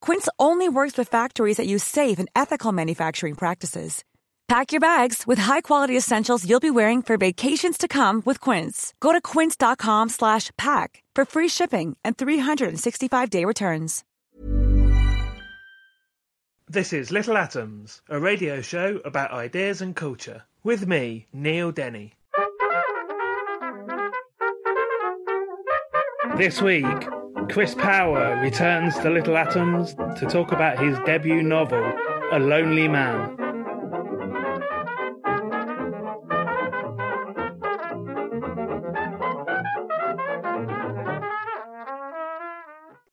Quince only works with factories that use safe and ethical manufacturing practices. Pack your bags with high-quality essentials you'll be wearing for vacations to come with Quince. Go to quince.com/pack for free shipping and 365-day returns. This is Little Atoms, a radio show about ideas and culture, with me, Neil Denny. This week, Chris Power returns to Little Atoms to talk about his debut novel, A Lonely Man.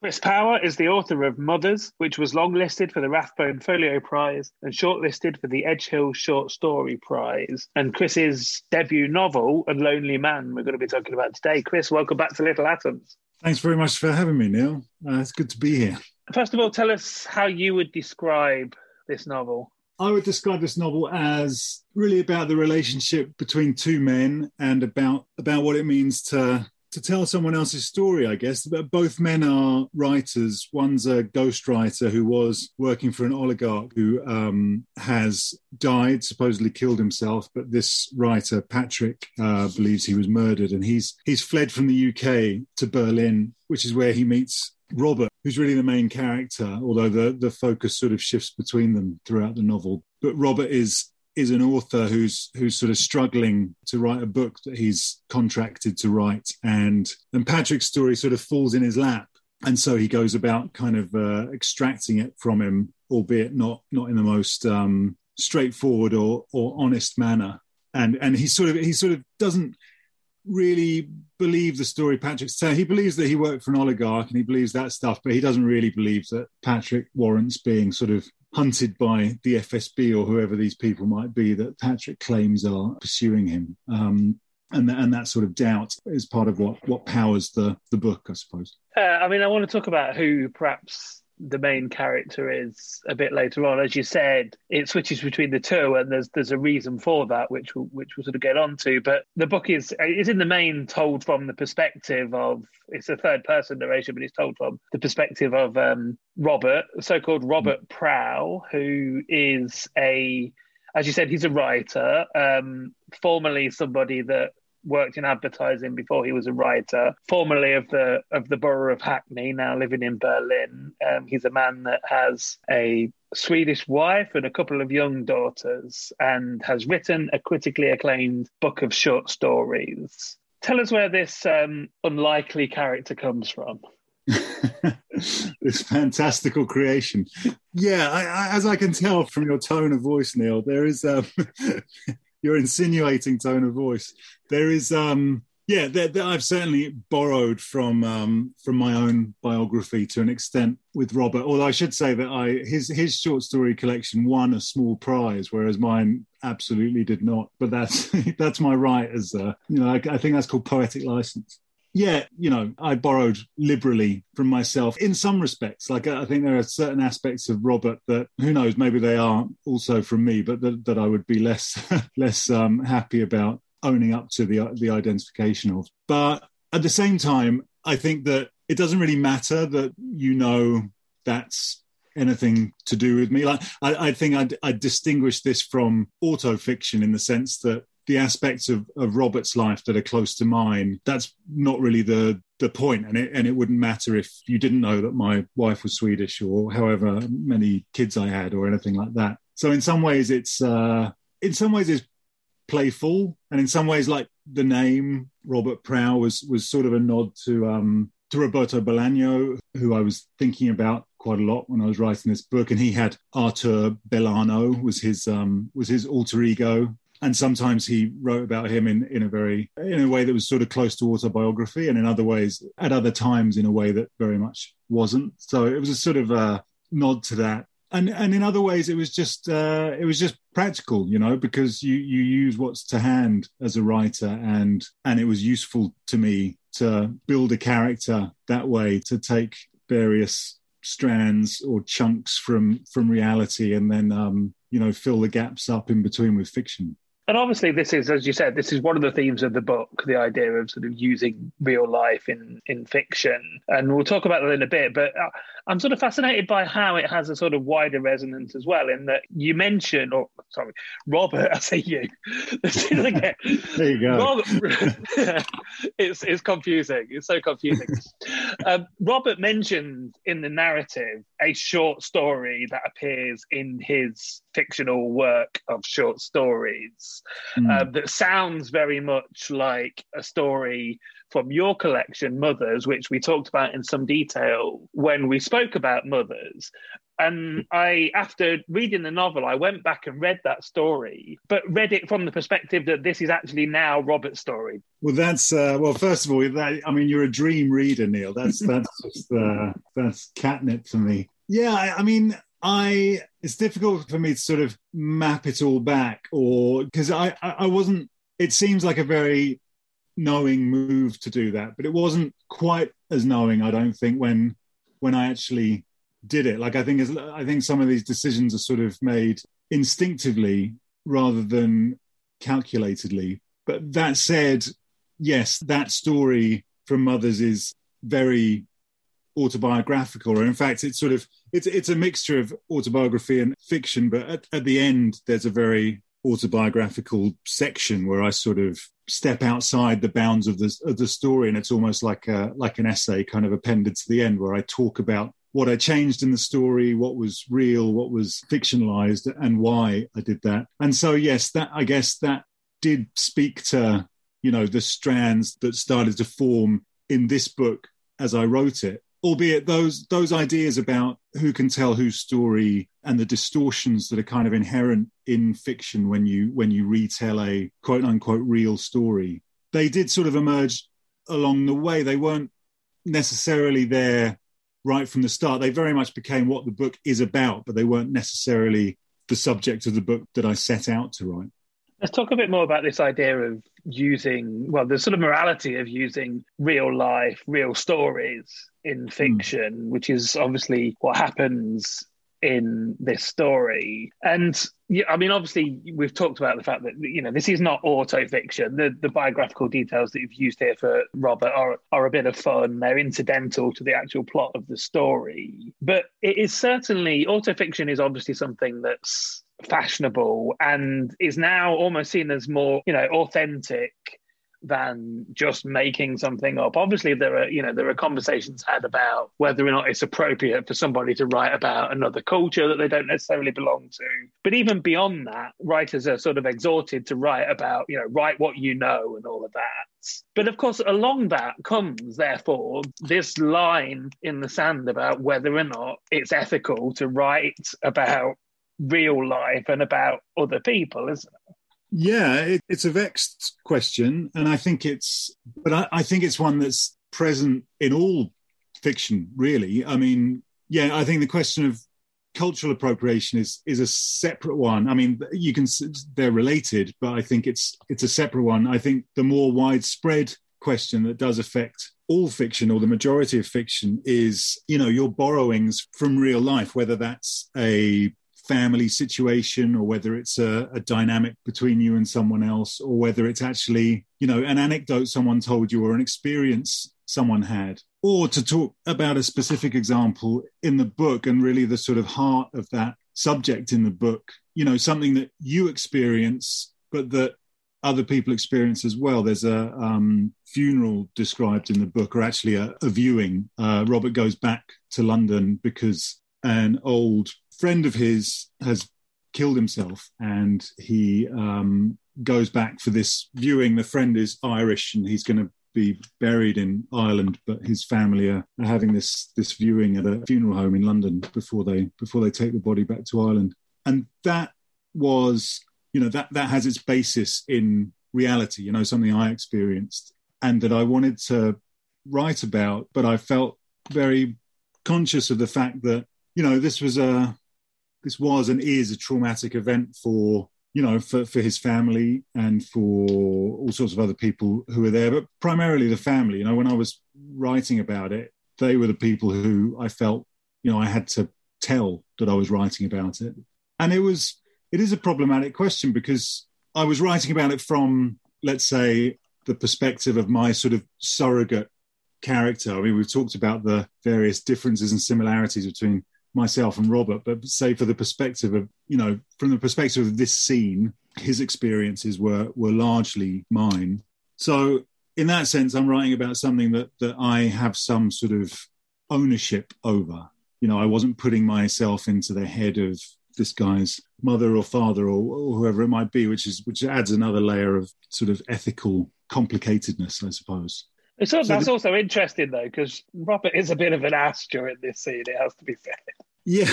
Chris Power is the author of Mothers, which was longlisted for the Rathbone Folio Prize and shortlisted for the Edge Hill Short Story Prize. And Chris's debut novel, A Lonely Man, we're going to be talking about today. Chris, welcome back to Little Atoms. Thanks very much for having me, Neil. Uh, it's good to be here. First of all, tell us how you would describe this novel. I would describe this novel as really about the relationship between two men and about about what it means to to tell someone else's story, I guess. But Both men are writers. One's a ghostwriter who was working for an oligarch who um, has died, supposedly killed himself. But this writer, Patrick, uh, believes he was murdered, and he's he's fled from the UK to Berlin, which is where he meets Robert, who's really the main character, although the, the focus sort of shifts between them throughout the novel. But Robert is is an author who's who's sort of struggling to write a book that he's contracted to write, and and Patrick's story sort of falls in his lap, and so he goes about kind of uh, extracting it from him, albeit not not in the most um, straightforward or or honest manner, and and he sort of he sort of doesn't really believe the story Patrick's telling. He believes that he worked for an oligarch and he believes that stuff, but he doesn't really believe that Patrick warrants being sort of hunted by the FSB or whoever these people might be that Patrick claims are pursuing him. Um, and, and that sort of doubt is part of what, what powers the, the book, I suppose. Uh, I mean, I want to talk about who perhaps the main character is a bit later on. As you said, it switches between the two, and there's there's a reason for that, which we'll, which we'll sort of get onto. But the book is is in the main told from the perspective of it's a third person narration, but it's told from the perspective of um, Robert, so-called Robert Prowe, who is a as you said, he's a writer, um, formerly somebody that worked in advertising before he was a writer, formerly of the of the borough of Hackney, now living in Berlin. Um, he's a man that has a Swedish wife and a couple of young daughters, and has written a critically acclaimed book of short stories. Tell us where this um, unlikely character comes from. this fantastical creation. Yeah, I, I, as I can tell from your tone of voice, Neil, there is um, your insinuating tone of voice. There is, um, yeah, that I've certainly borrowed from um, from my own biography to an extent with Robert. Although I should say that I his his short story collection won a small prize, whereas mine absolutely did not. But that's that's my right as uh, you know. I, I think that's called poetic license yeah, you know, I borrowed liberally from myself in some respects. Like I think there are certain aspects of Robert that who knows, maybe they are also from me, but that, that I would be less less um, happy about owning up to the the identification of. But at the same time, I think that it doesn't really matter that you know that's anything to do with me. Like I, I think I'd, I'd distinguish this from auto fiction in the sense that the aspects of, of Robert's life that are close to mine, that's not really the the point. And it and it wouldn't matter if you didn't know that my wife was Swedish or however many kids I had or anything like that. So in some ways, it's uh, in some ways it's playful, and in some ways, like the name Robert Prowe was was sort of a nod to um, to Roberto Bolaño, who I was thinking about quite a lot when I was writing this book, and he had Arthur Belano was his um, was his alter ego, and sometimes he wrote about him in in a very in a way that was sort of close to autobiography, and in other ways, at other times, in a way that very much wasn't. So it was a sort of a nod to that. And and in other ways, it was just uh, it was just practical, you know, because you you use what's to hand as a writer, and and it was useful to me to build a character that way to take various strands or chunks from from reality and then um, you know fill the gaps up in between with fiction and obviously this is as you said this is one of the themes of the book the idea of sort of using real life in in fiction. And we'll talk about that in a bit but uh, i'm sort of fascinated by how it has a sort of wider resonance as well in that you mentioned or sorry robert i say you. There you go. Robert, it's it's confusing. It's so confusing. Um, robert mentioned in the narrative a short story that appears in his fictional work of short stories mm. uh, that sounds very much like a story from your collection, Mothers, which we talked about in some detail when we spoke about Mothers. And I, after reading the novel, I went back and read that story, but read it from the perspective that this is actually now Robert's story. Well, that's uh, well. First of all, that, I mean, you're a dream reader, Neil. That's that's just uh, that's catnip for me. Yeah, I, I mean, I it's difficult for me to sort of map it all back, or because I, I I wasn't. It seems like a very knowing move to do that, but it wasn't quite as knowing. I don't think when when I actually did it. Like I think I think some of these decisions are sort of made instinctively rather than calculatedly. But that said, yes, that story from Mothers is very autobiographical, or in fact, it's sort of it's it's a mixture of autobiography and fiction. But at, at the end, there's a very autobiographical section where I sort of step outside the bounds of the of the story, and it's almost like a like an essay kind of appended to the end, where I talk about what I changed in the story, what was real, what was fictionalized, and why I did that. And so, yes, that I guess that did speak to you know the strands that started to form in this book as I wrote it albeit those those ideas about who can tell whose story and the distortions that are kind of inherent in fiction when you when you retell a quote unquote real story they did sort of emerge along the way they weren't necessarily there right from the start they very much became what the book is about but they weren't necessarily the subject of the book that i set out to write Let's talk a bit more about this idea of using, well, the sort of morality of using real life, real stories in hmm. fiction, mm. which is obviously what happens in this story. And yeah, I mean, obviously, we've talked about the fact that you know this is not auto fiction. The the biographical details that you've used here for Robert are are a bit of fun. They're incidental to the actual plot of the story, but it is certainly auto fiction is obviously something that's fashionable and is now almost seen as more, you know, authentic than just making something up. Obviously, there are you know there are conversations had about whether or not it's appropriate for somebody to write about another culture that they don't necessarily belong to. But even beyond that, writers are sort of exhorted to write about you know write what you know and all of that. But of course, along that comes therefore this line in the sand about whether or not it's ethical to write about real life and about other people, isn't it? Yeah, it, it's a vexed question, and I think it's, but I, I think it's one that's present in all fiction, really. I mean, yeah, I think the question of cultural appropriation is is a separate one. I mean, you can they're related, but I think it's it's a separate one. I think the more widespread question that does affect all fiction or the majority of fiction is you know your borrowings from real life whether that's a family situation or whether it's a, a, dynamic between you and someone else or whether it's actually you know an anecdote someone told you or an experience someone had. Or to talk about a specific example in the book and really the sort of heart of that subject in the book you know something that you experience but that other people experience as well. There's a um, funeral described in the book or actually a, a viewing. Uh, robert goes back to london because an old friend of his has killed himself, and he um, goes back for this viewing. The friend is Irish, and he's going to be buried in Ireland, but his family are, are, having this this viewing at a funeral home in London before they before they take the body back to Ireland. And that was, you know, that that has its basis in reality. You know, something I experienced and that I wanted to write about, but I felt very conscious of the fact that you know this was a this was and is a traumatic event for you know for, for his family and for all sorts of other people who were there but primarily the family you know when i was writing about it they were the people who i felt you know i had to tell that i was writing about it and it was it is a problematic question because i was writing about it from let's say the perspective of my sort of surrogate character. I mean, we've talked about the various differences and similarities between myself and Robert, but say for the perspective of, you know, from the perspective of this scene, his experiences were were largely mine. So in that sense, I'm writing about something that that I have some sort of ownership over. You know, I wasn't putting myself into the head of this guy's mother or father or, or whoever it might be, which is which adds another layer of sort of ethical complicatedness, I suppose. It's also, so that's the, also interesting though, because Robert is a bit of an ass during this scene. It has to be said. Yeah,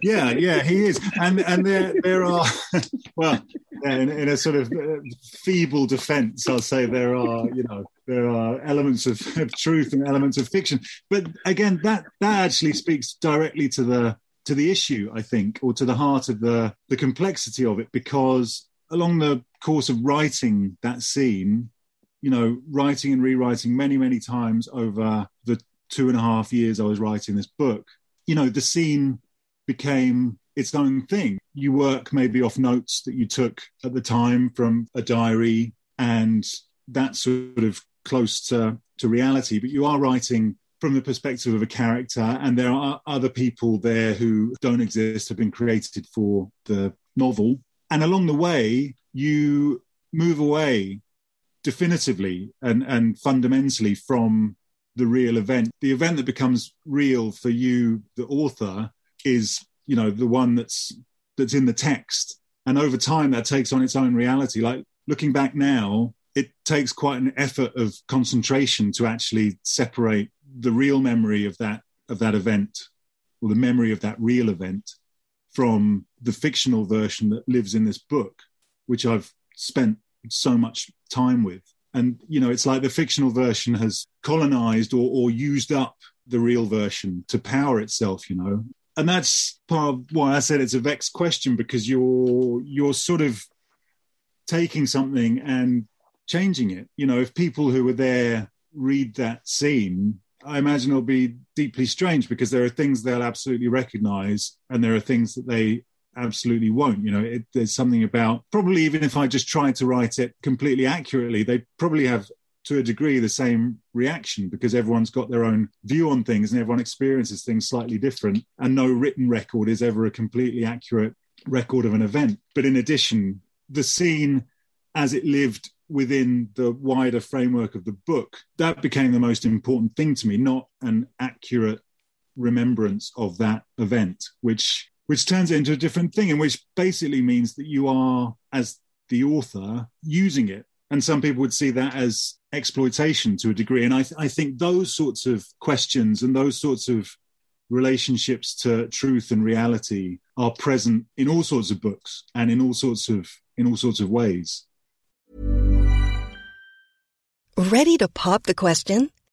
yeah, yeah, he is, and and there there are, well, in, in a sort of uh, feeble defence, I'll say there are, you know, there are elements of, of truth and elements of fiction, but again, that that actually speaks directly to the to the issue, I think, or to the heart of the the complexity of it, because along the course of writing that scene, you know, writing and rewriting many, many times over the two and a half years I was writing this book, you know, the scene became its own thing. You work maybe off notes that you took at the time from a diary, and that's sort of close to, to reality, but you are writing from the perspective of a character, and there are other people there who don't exist, have been created for the novel. And along the way, you move away definitively and, and fundamentally from the real event. The event that becomes real for you, the author, is you know the one that's that's in the text, and over time that takes on its own reality. Like looking back now, it takes quite an effort of concentration to actually separate the real memory of that of that event or the memory of that real event from the fictional version that lives in this book, which I've spent so much time with. And, you know, it's like the fictional version has colonized or, or used up the real version to power itself, you know. And that's part of why I said it's a vexed question because you're you're sort of taking something and changing it. You know, if people who were there read that scene, I imagine it'll be deeply strange because there are things they'll absolutely recognize and there are things that they absolutely won't. You know, it, there's something about probably even if I just tried to write it completely accurately, they probably have to a degree the same reaction because everyone's got their own view on things and everyone experiences things slightly different. And no written record is ever a completely accurate record of an event. But in addition, the scene as it lived within the wider framework of the book, that became the most important thing to me, not an accurate remembrance of that event, which which turns it into a different thing, and which basically means that you are, as the author, using it. And some people would see that as exploitation to a degree. And I, th- I think those sorts of questions and those sorts of relationships to truth and reality are present in all sorts of books and in all sorts of in all sorts of ways. Ready to pop the question?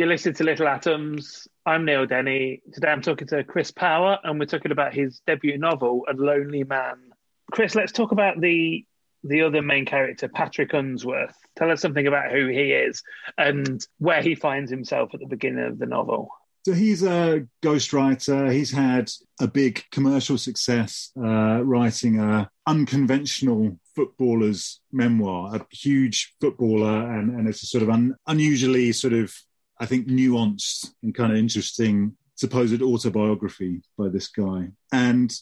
You're listening to Little Atoms. I'm Neil Denny. Today I'm talking to Chris Power, and we're talking about his debut novel, A Lonely Man. Chris, let's talk about the the other main character, Patrick Unsworth. Tell us something about who he is and where he finds himself at the beginning of the novel. So he's a ghostwriter. He's had a big commercial success uh, writing a unconventional footballer's memoir, a huge footballer, and, and it's a sort of un, unusually sort of I think, nuanced and kind of interesting supposed autobiography by this guy. And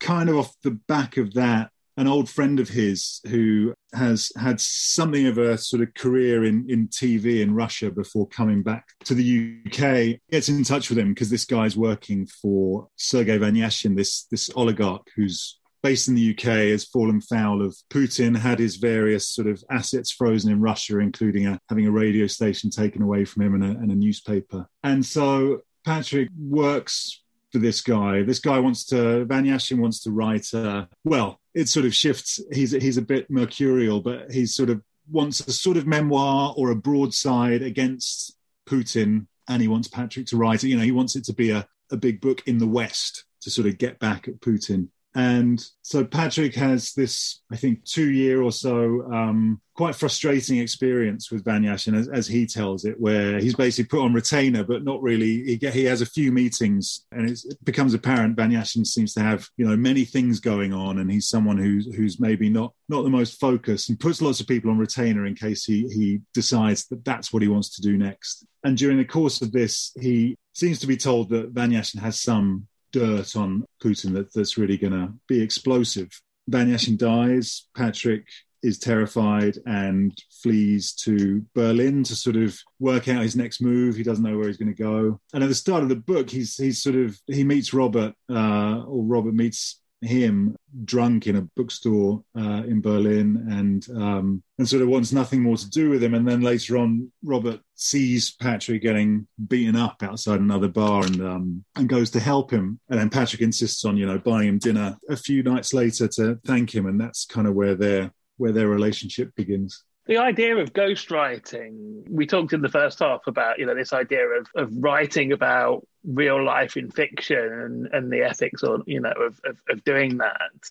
kind of off the back of that, an old friend of his who has had something of a sort of career in, in TV in Russia before coming back to the UK gets in touch with him because this guy's working for Sergei Vanyashin, this, this oligarch who's based in the UK, has fallen foul of Putin, had his various sort of assets frozen in Russia, including a, having a radio station taken away from him and a, and a newspaper. And so Patrick works for this guy. This guy wants to, Vanyashin wants to write, a, well, it sort of shifts. He's, he's a bit mercurial, but he's sort of wants a sort of memoir or a broadside against Putin. And he wants Patrick to write it. You know, he wants it to be a, a big book in the West to sort of get back at Putin. And so Patrick has this, I think, two year or so, um, quite frustrating experience with Vanyashin, as, as, he tells it, where he's basically put on retainer, but not really. He, get, he has a few meetings, and it becomes apparent Vanyashin seems to have, you know, many things going on, and he's someone who's who's maybe not not the most focused, and puts lots of people on retainer in case he he decides that that's what he wants to do next. And during the course of this, he seems to be told that Vanyashin has some dirt on Putin that, that's really going to be explosive. Vanyashin dies. Patrick is terrified and flees to Berlin to sort of work out his next move. He doesn't know where he's going to go. And at the start of the book, he's he's sort of he meets Robert, uh, or Robert meets him drunk in a bookstore uh, in Berlin and um, and sort of wants nothing more to do with him. And then later on, Robert sees Patrick getting beaten up outside another bar and um, and goes to help him. And then Patrick insists on you know buying him dinner a few nights later to thank him, and that's kind of where their where their relationship begins the idea of ghostwriting we talked in the first half about you know this idea of, of writing about real life in fiction and, and the ethics or you know of, of, of doing that.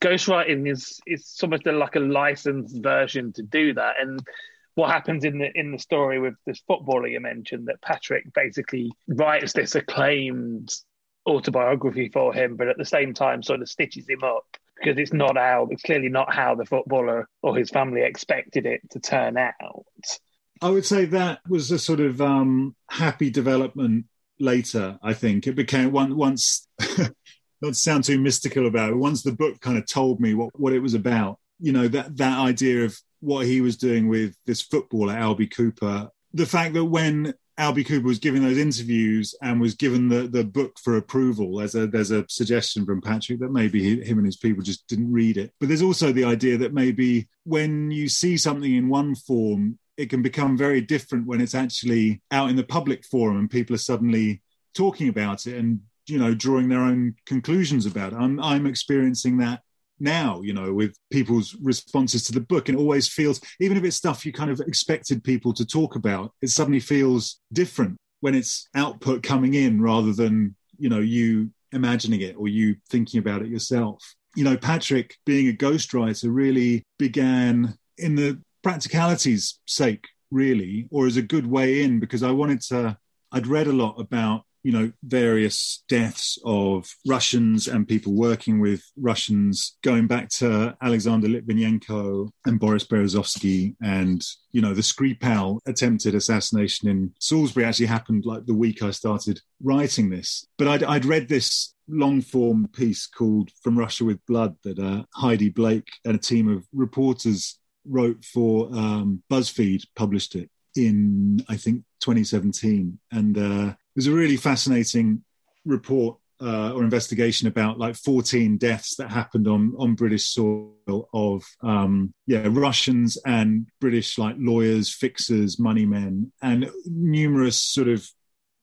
Ghostwriting is is almost like a licensed version to do that. And what happens in the in the story with this footballer you mentioned that patrick basically writes this acclaimed autobiography for him but at the same time sort of stitches him up because it's not how it's clearly not how the footballer or his family expected it to turn out. I would say that was a sort of um, happy development later. I think it became one once. not to sound too mystical about it. Once the book kind of told me what, what it was about, you know that that idea of what he was doing with this footballer Albie Cooper, the fact that when Albie Cooper was giving those interviews and was given the, the book for approval. There's a there's a suggestion from Patrick that maybe he, him and his people just didn't read it. But there's also the idea that maybe when you see something in one form, it can become very different when it's actually out in the public forum and people are suddenly talking about it and you know drawing their own conclusions about it. I'm I'm experiencing that now, you know, with people's responses to the book. And it always feels, even if it's stuff you kind of expected people to talk about, it suddenly feels different when it's output coming in rather than, you know, you imagining it or you thinking about it yourself. You know, Patrick being a ghostwriter really began in the practicalities sake, really, or as a good way in, because I wanted to, I'd read a lot about you know, various deaths of Russians and people working with Russians, going back to Alexander Litvinenko and Boris Berezovsky, and you know, the Skripal attempted assassination in Salisbury actually happened like the week I started writing this. But I'd, I'd read this long form piece called From Russia with Blood that uh, Heidi Blake and a team of reporters wrote for um, BuzzFeed, published it in, I think, 2017. And uh, was a really fascinating report uh, or investigation about like 14 deaths that happened on on British soil of um, yeah Russians and British like lawyers, fixers, money men, and numerous sort of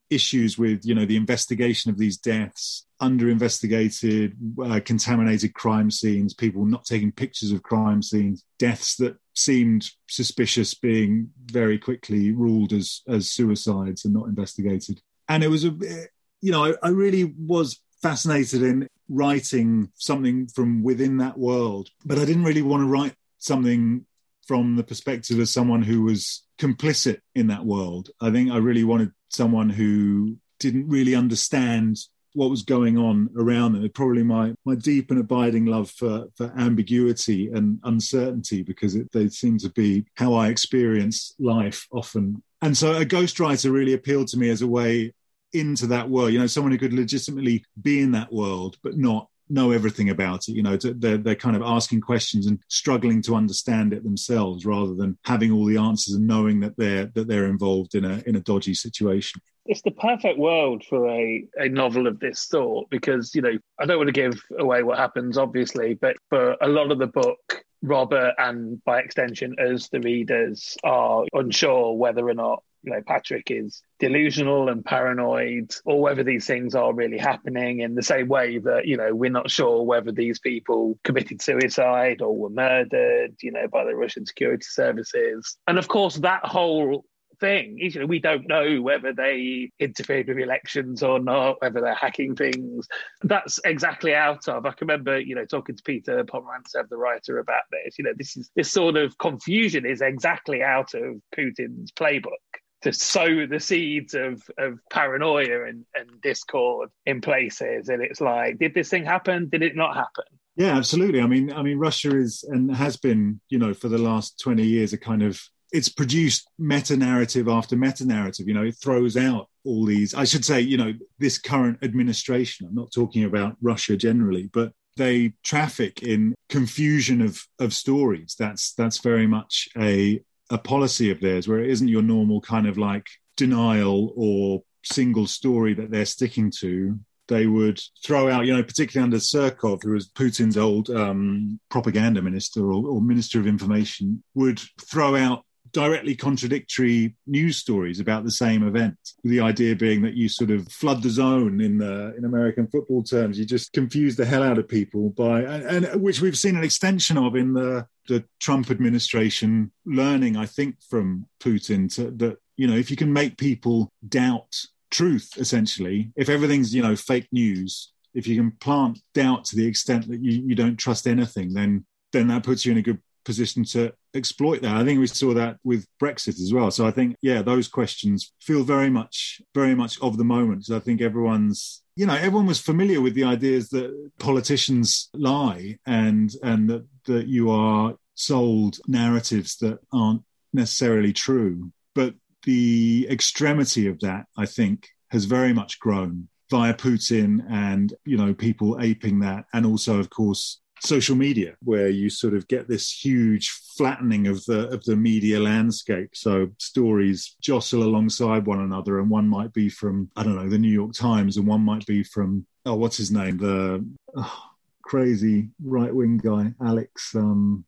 issues with you know the investigation of these deaths, under investigated, uh, contaminated crime scenes, people not taking pictures of crime scenes, deaths that seemed suspicious being very quickly ruled as as suicides and not investigated and it was a you know I, I really was fascinated in writing something from within that world but i didn't really want to write something from the perspective of someone who was complicit in that world i think i really wanted someone who didn't really understand what was going on around them. Probably my my deep and abiding love for for ambiguity and uncertainty because it, they seem to be how I experience life often. And so a ghostwriter really appealed to me as a way into that world. You know, someone who could legitimately be in that world but not know everything about it. You know, they're they're kind of asking questions and struggling to understand it themselves, rather than having all the answers and knowing that they're that they're involved in a in a dodgy situation. It's the perfect world for a, a novel of this sort because, you know, I don't want to give away what happens, obviously, but for a lot of the book, Robert and by extension, as the readers are unsure whether or not you know Patrick is delusional and paranoid, or whether these things are really happening in the same way that you know we're not sure whether these people committed suicide or were murdered, you know, by the Russian security services. And of course, that whole thing. You know, we don't know whether they interfered with elections or not, whether they're hacking things. That's exactly out of. I can remember, you know, talking to Peter Pomerantsev, the writer, about this. You know, this is this sort of confusion is exactly out of Putin's playbook to sow the seeds of, of paranoia and, and discord in places. And it's like, did this thing happen? Did it not happen? Yeah, absolutely. I mean, I mean, Russia is and has been, you know, for the last twenty years, a kind of it's produced meta narrative after meta narrative. You know, it throws out all these. I should say, you know, this current administration. I'm not talking about Russia generally, but they traffic in confusion of of stories. That's that's very much a a policy of theirs where it isn't your normal kind of like denial or single story that they're sticking to. They would throw out, you know, particularly under Surkov, who was Putin's old um, propaganda minister or, or minister of information, would throw out directly contradictory news stories about the same event. The idea being that you sort of flood the zone in the in American football terms. You just confuse the hell out of people by and, and which we've seen an extension of in the the Trump administration learning, I think, from Putin to, that you know if you can make people doubt truth, essentially, if everything's you know fake news, if you can plant doubt to the extent that you, you don't trust anything, then then that puts you in a good position to exploit that. I think we saw that with Brexit as well. So I think, yeah, those questions feel very much, very much of the moment. So I think everyone's, you know, everyone was familiar with the ideas that politicians lie and and that that you are sold narratives that aren't necessarily true. But the extremity of that, I think, has very much grown via Putin and you know people aping that, and also, of course, social media where you sort of get this huge flattening of the of the media landscape. So stories jostle alongside one another and one might be from i don't know the new york times and one might be from oh what's his name? The oh, crazy right wing guy alex um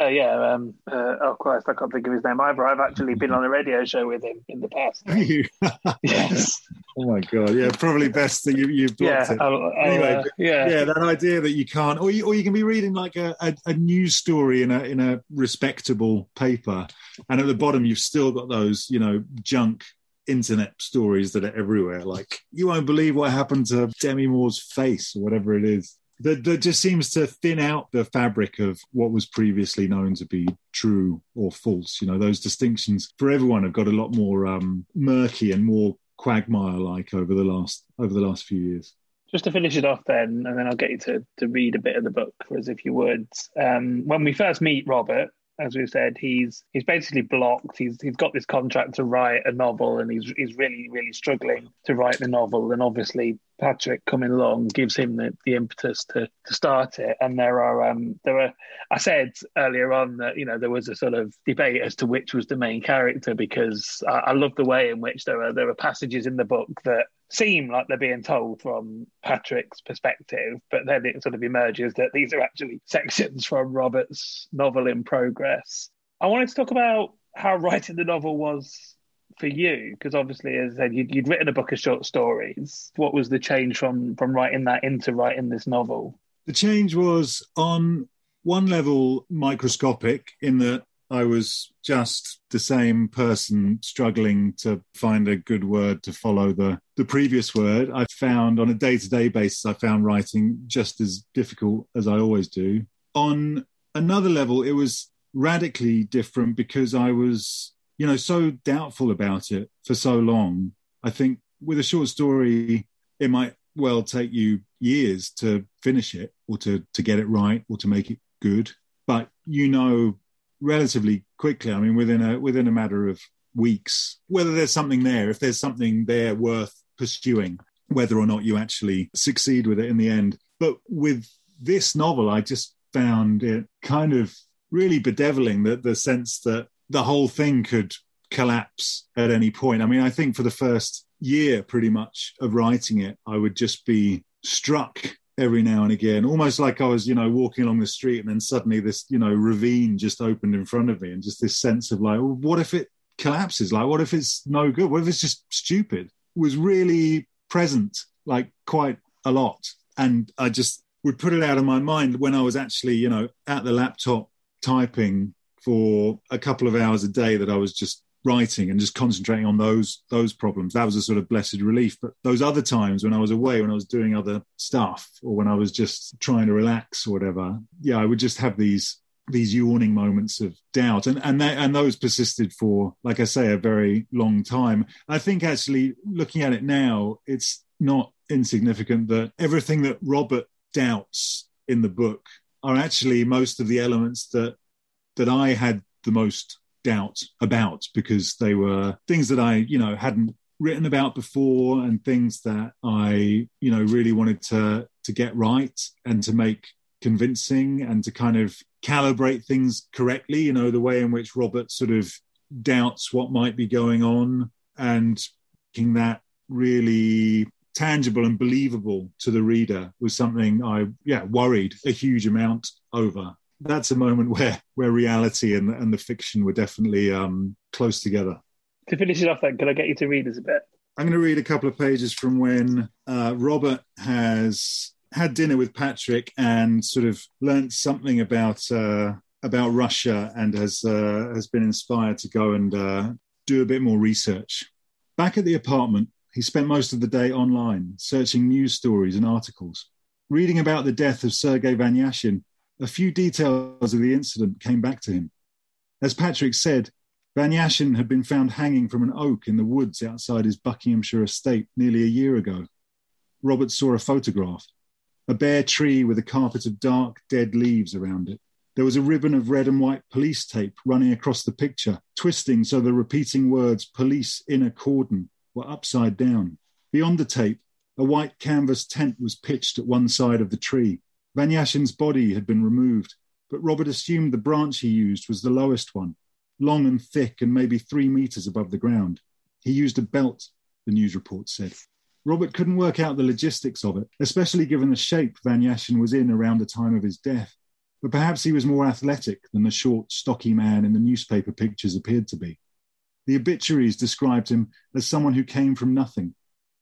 Uh, yeah, um, uh, oh Christ, I can't think of his name either. I've actually been on a radio show with him in the past. yes. Oh my god, yeah, probably best that you you blocked yeah, it. I'll, I'll, anyway, uh, yeah, yeah, that idea that you can't, or you, or you can be reading like a, a, a news story in a in a respectable paper, and at the bottom you've still got those, you know, junk internet stories that are everywhere. Like you won't believe what happened to Demi Moore's face or whatever it is that, that just seems to thin out the fabric of what was previously known to be true or false. You know, those distinctions for everyone have got a lot more um, murky and more quagmire like over the last over the last few years. Just to finish it off, then, and then I'll get you to, to read a bit of the book for us, if you would. Um, when we first meet Robert, as we said, he's he's basically blocked. He's he's got this contract to write a novel, and he's he's really really struggling to write the novel. And obviously, Patrick coming along gives him the, the impetus to to start it. And there are um there are I said earlier on that you know there was a sort of debate as to which was the main character because I, I love the way in which there are there are passages in the book that seem like they're being told from Patrick's perspective, but then it sort of emerges that these are actually sections from Robert's novel in progress. I wanted to talk about how writing the novel was for you, because obviously, as I said, you'd, you'd, written a book of short stories. What was the change from from writing that into writing this novel? The change was on one level microscopic in that I was just the same person struggling to find a good word to follow the, the previous word. I found on a day to day basis, I found writing just as difficult as I always do. On another level, it was radically different because I was, you know, so doubtful about it for so long. I think with a short story, it might well take you years to finish it or to, to get it right or to make it good. But you know relatively quickly. I mean, within a within a matter of weeks, whether there's something there, if there's something there worth pursuing, whether or not you actually succeed with it in the end. But with this novel, I just found it kind of really bedeviling that the sense that the whole thing could collapse at any point. I mean, I think for the first year, pretty much of writing it, I would just be struck every now and again, almost like I was, you know, walking along the street and then suddenly this, you know, ravine just opened in front of me and just this sense of like, well, what if it collapses? Like, what if it's no good? What if it's just stupid? was really present, like quite a lot. And I just would put it out of my mind when I was actually, you know, at the laptop typing for a couple of hours a day that I was just writing and just concentrating on those those problems. That was a sort of blessed relief. But those other times when i was away when i was doing other stuff or when i was just trying to relax or whatever yeah i would just have these these yawning moments of doubt. And and that, and those persisted for like i say a very long time. I think actually looking at it now it's not insignificant that everything that robert doubts in the book are actually most of the elements that that i had the most doubt about because they were things that I, you know, hadn't written about before and things that I, you know, really wanted to to get right and to make convincing and to kind of calibrate things correctly, you know, the way in which Robert sort of doubts what might be going on and making that really tangible and believable to the reader was something I yeah worried a huge amount over that's a moment where where reality and and the fiction were definitely um, close together. To finish it off, then, can I get you to read us a bit? I'm going to read a couple of pages from when uh, Robert has had dinner with Patrick and sort of learnt something about uh, about Russia and has uh, has been inspired to go and uh, do a bit more research. Back at the apartment, he spent most of the day online, searching news stories and articles, reading about the death of Sergei Vanyashin a few details of the incident came back to him. As Patrick said, Vanyashin had been found hanging from an oak in the woods outside his Buckinghamshire estate nearly a year ago. Robert saw a photograph a bare tree with a carpet of dark, dead leaves around it. There was a ribbon of red and white police tape running across the picture, twisting so the repeating words police in a cordon were upside down. Beyond the tape, a white canvas tent was pitched at one side of the tree, Vanyashin's body had been removed, but Robert assumed the branch he used was the lowest one, long and thick and maybe three meters above the ground. He used a belt, the news report said. Robert couldn't work out the logistics of it, especially given the shape Vanyashin was in around the time of his death. but perhaps he was more athletic than the short, stocky man in the newspaper pictures appeared to be. The obituaries described him as someone who came from nothing,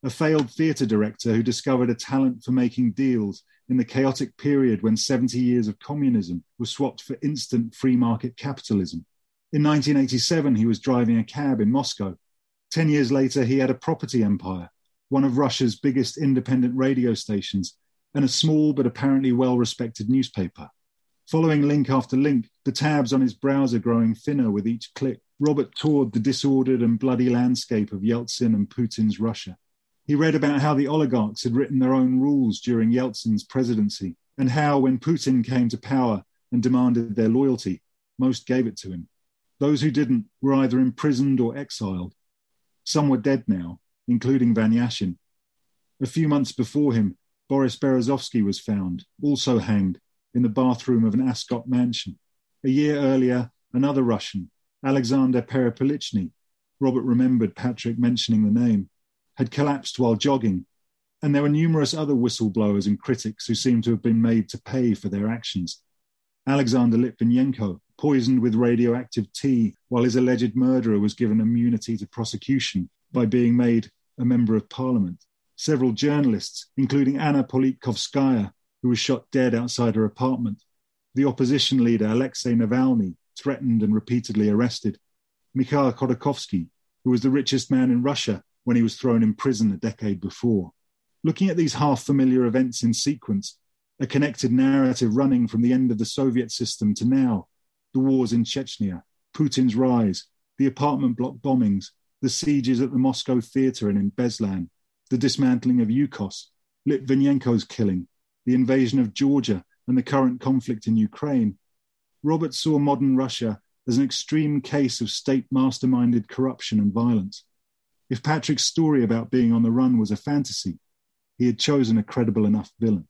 a failed theatre director who discovered a talent for making deals in the chaotic period when 70 years of communism was swapped for instant free market capitalism. In 1987, he was driving a cab in Moscow. Ten years later, he had a property empire, one of Russia's biggest independent radio stations, and a small but apparently well respected newspaper. Following link after link, the tabs on his browser growing thinner with each click, Robert toured the disordered and bloody landscape of Yeltsin and Putin's Russia. He read about how the oligarchs had written their own rules during Yeltsin's presidency, and how, when Putin came to power and demanded their loyalty, most gave it to him. Those who didn't were either imprisoned or exiled. Some were dead now, including Van Yashin. A few months before him, Boris Berezovsky was found, also hanged, in the bathroom of an Ascot mansion. A year earlier, another Russian, Alexander Perepilichny, Robert remembered Patrick mentioning the name, had collapsed while jogging, and there were numerous other whistleblowers and critics who seemed to have been made to pay for their actions. Alexander Litvinenko, poisoned with radioactive tea while his alleged murderer was given immunity to prosecution by being made a member of parliament. Several journalists, including Anna Politkovskaya, who was shot dead outside her apartment, the opposition leader Alexei Navalny, threatened and repeatedly arrested, Mikhail Khodorkovsky, who was the richest man in Russia when he was thrown in prison a decade before. Looking at these half familiar events in sequence, a connected narrative running from the end of the Soviet system to now, the wars in Chechnya, Putin's rise, the apartment block bombings, the sieges at the Moscow theatre and in Beslan, the dismantling of Yukos, Litvinenko's killing, the invasion of Georgia, and the current conflict in Ukraine, Robert saw modern Russia as an extreme case of state masterminded corruption and violence. If Patrick's story about being on the run was a fantasy, he had chosen a credible enough villain.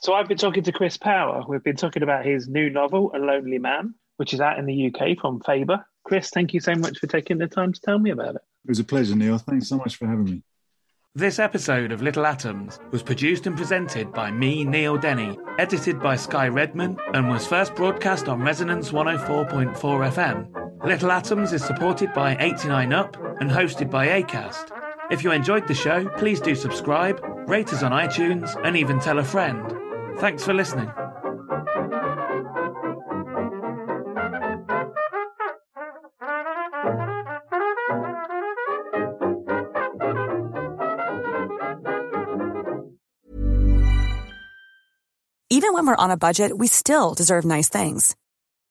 So I've been talking to Chris Power. We've been talking about his new novel, A Lonely Man, which is out in the UK from Faber. Chris, thank you so much for taking the time to tell me about it. It was a pleasure, Neil. Thanks so much for having me. This episode of Little Atoms was produced and presented by me, Neil Denny, edited by Sky Redman, and was first broadcast on Resonance 104.4 FM. Little Atoms is supported by 89UP and hosted by ACAST. If you enjoyed the show, please do subscribe, rate us on iTunes, and even tell a friend. Thanks for listening. Even when we're on a budget, we still deserve nice things.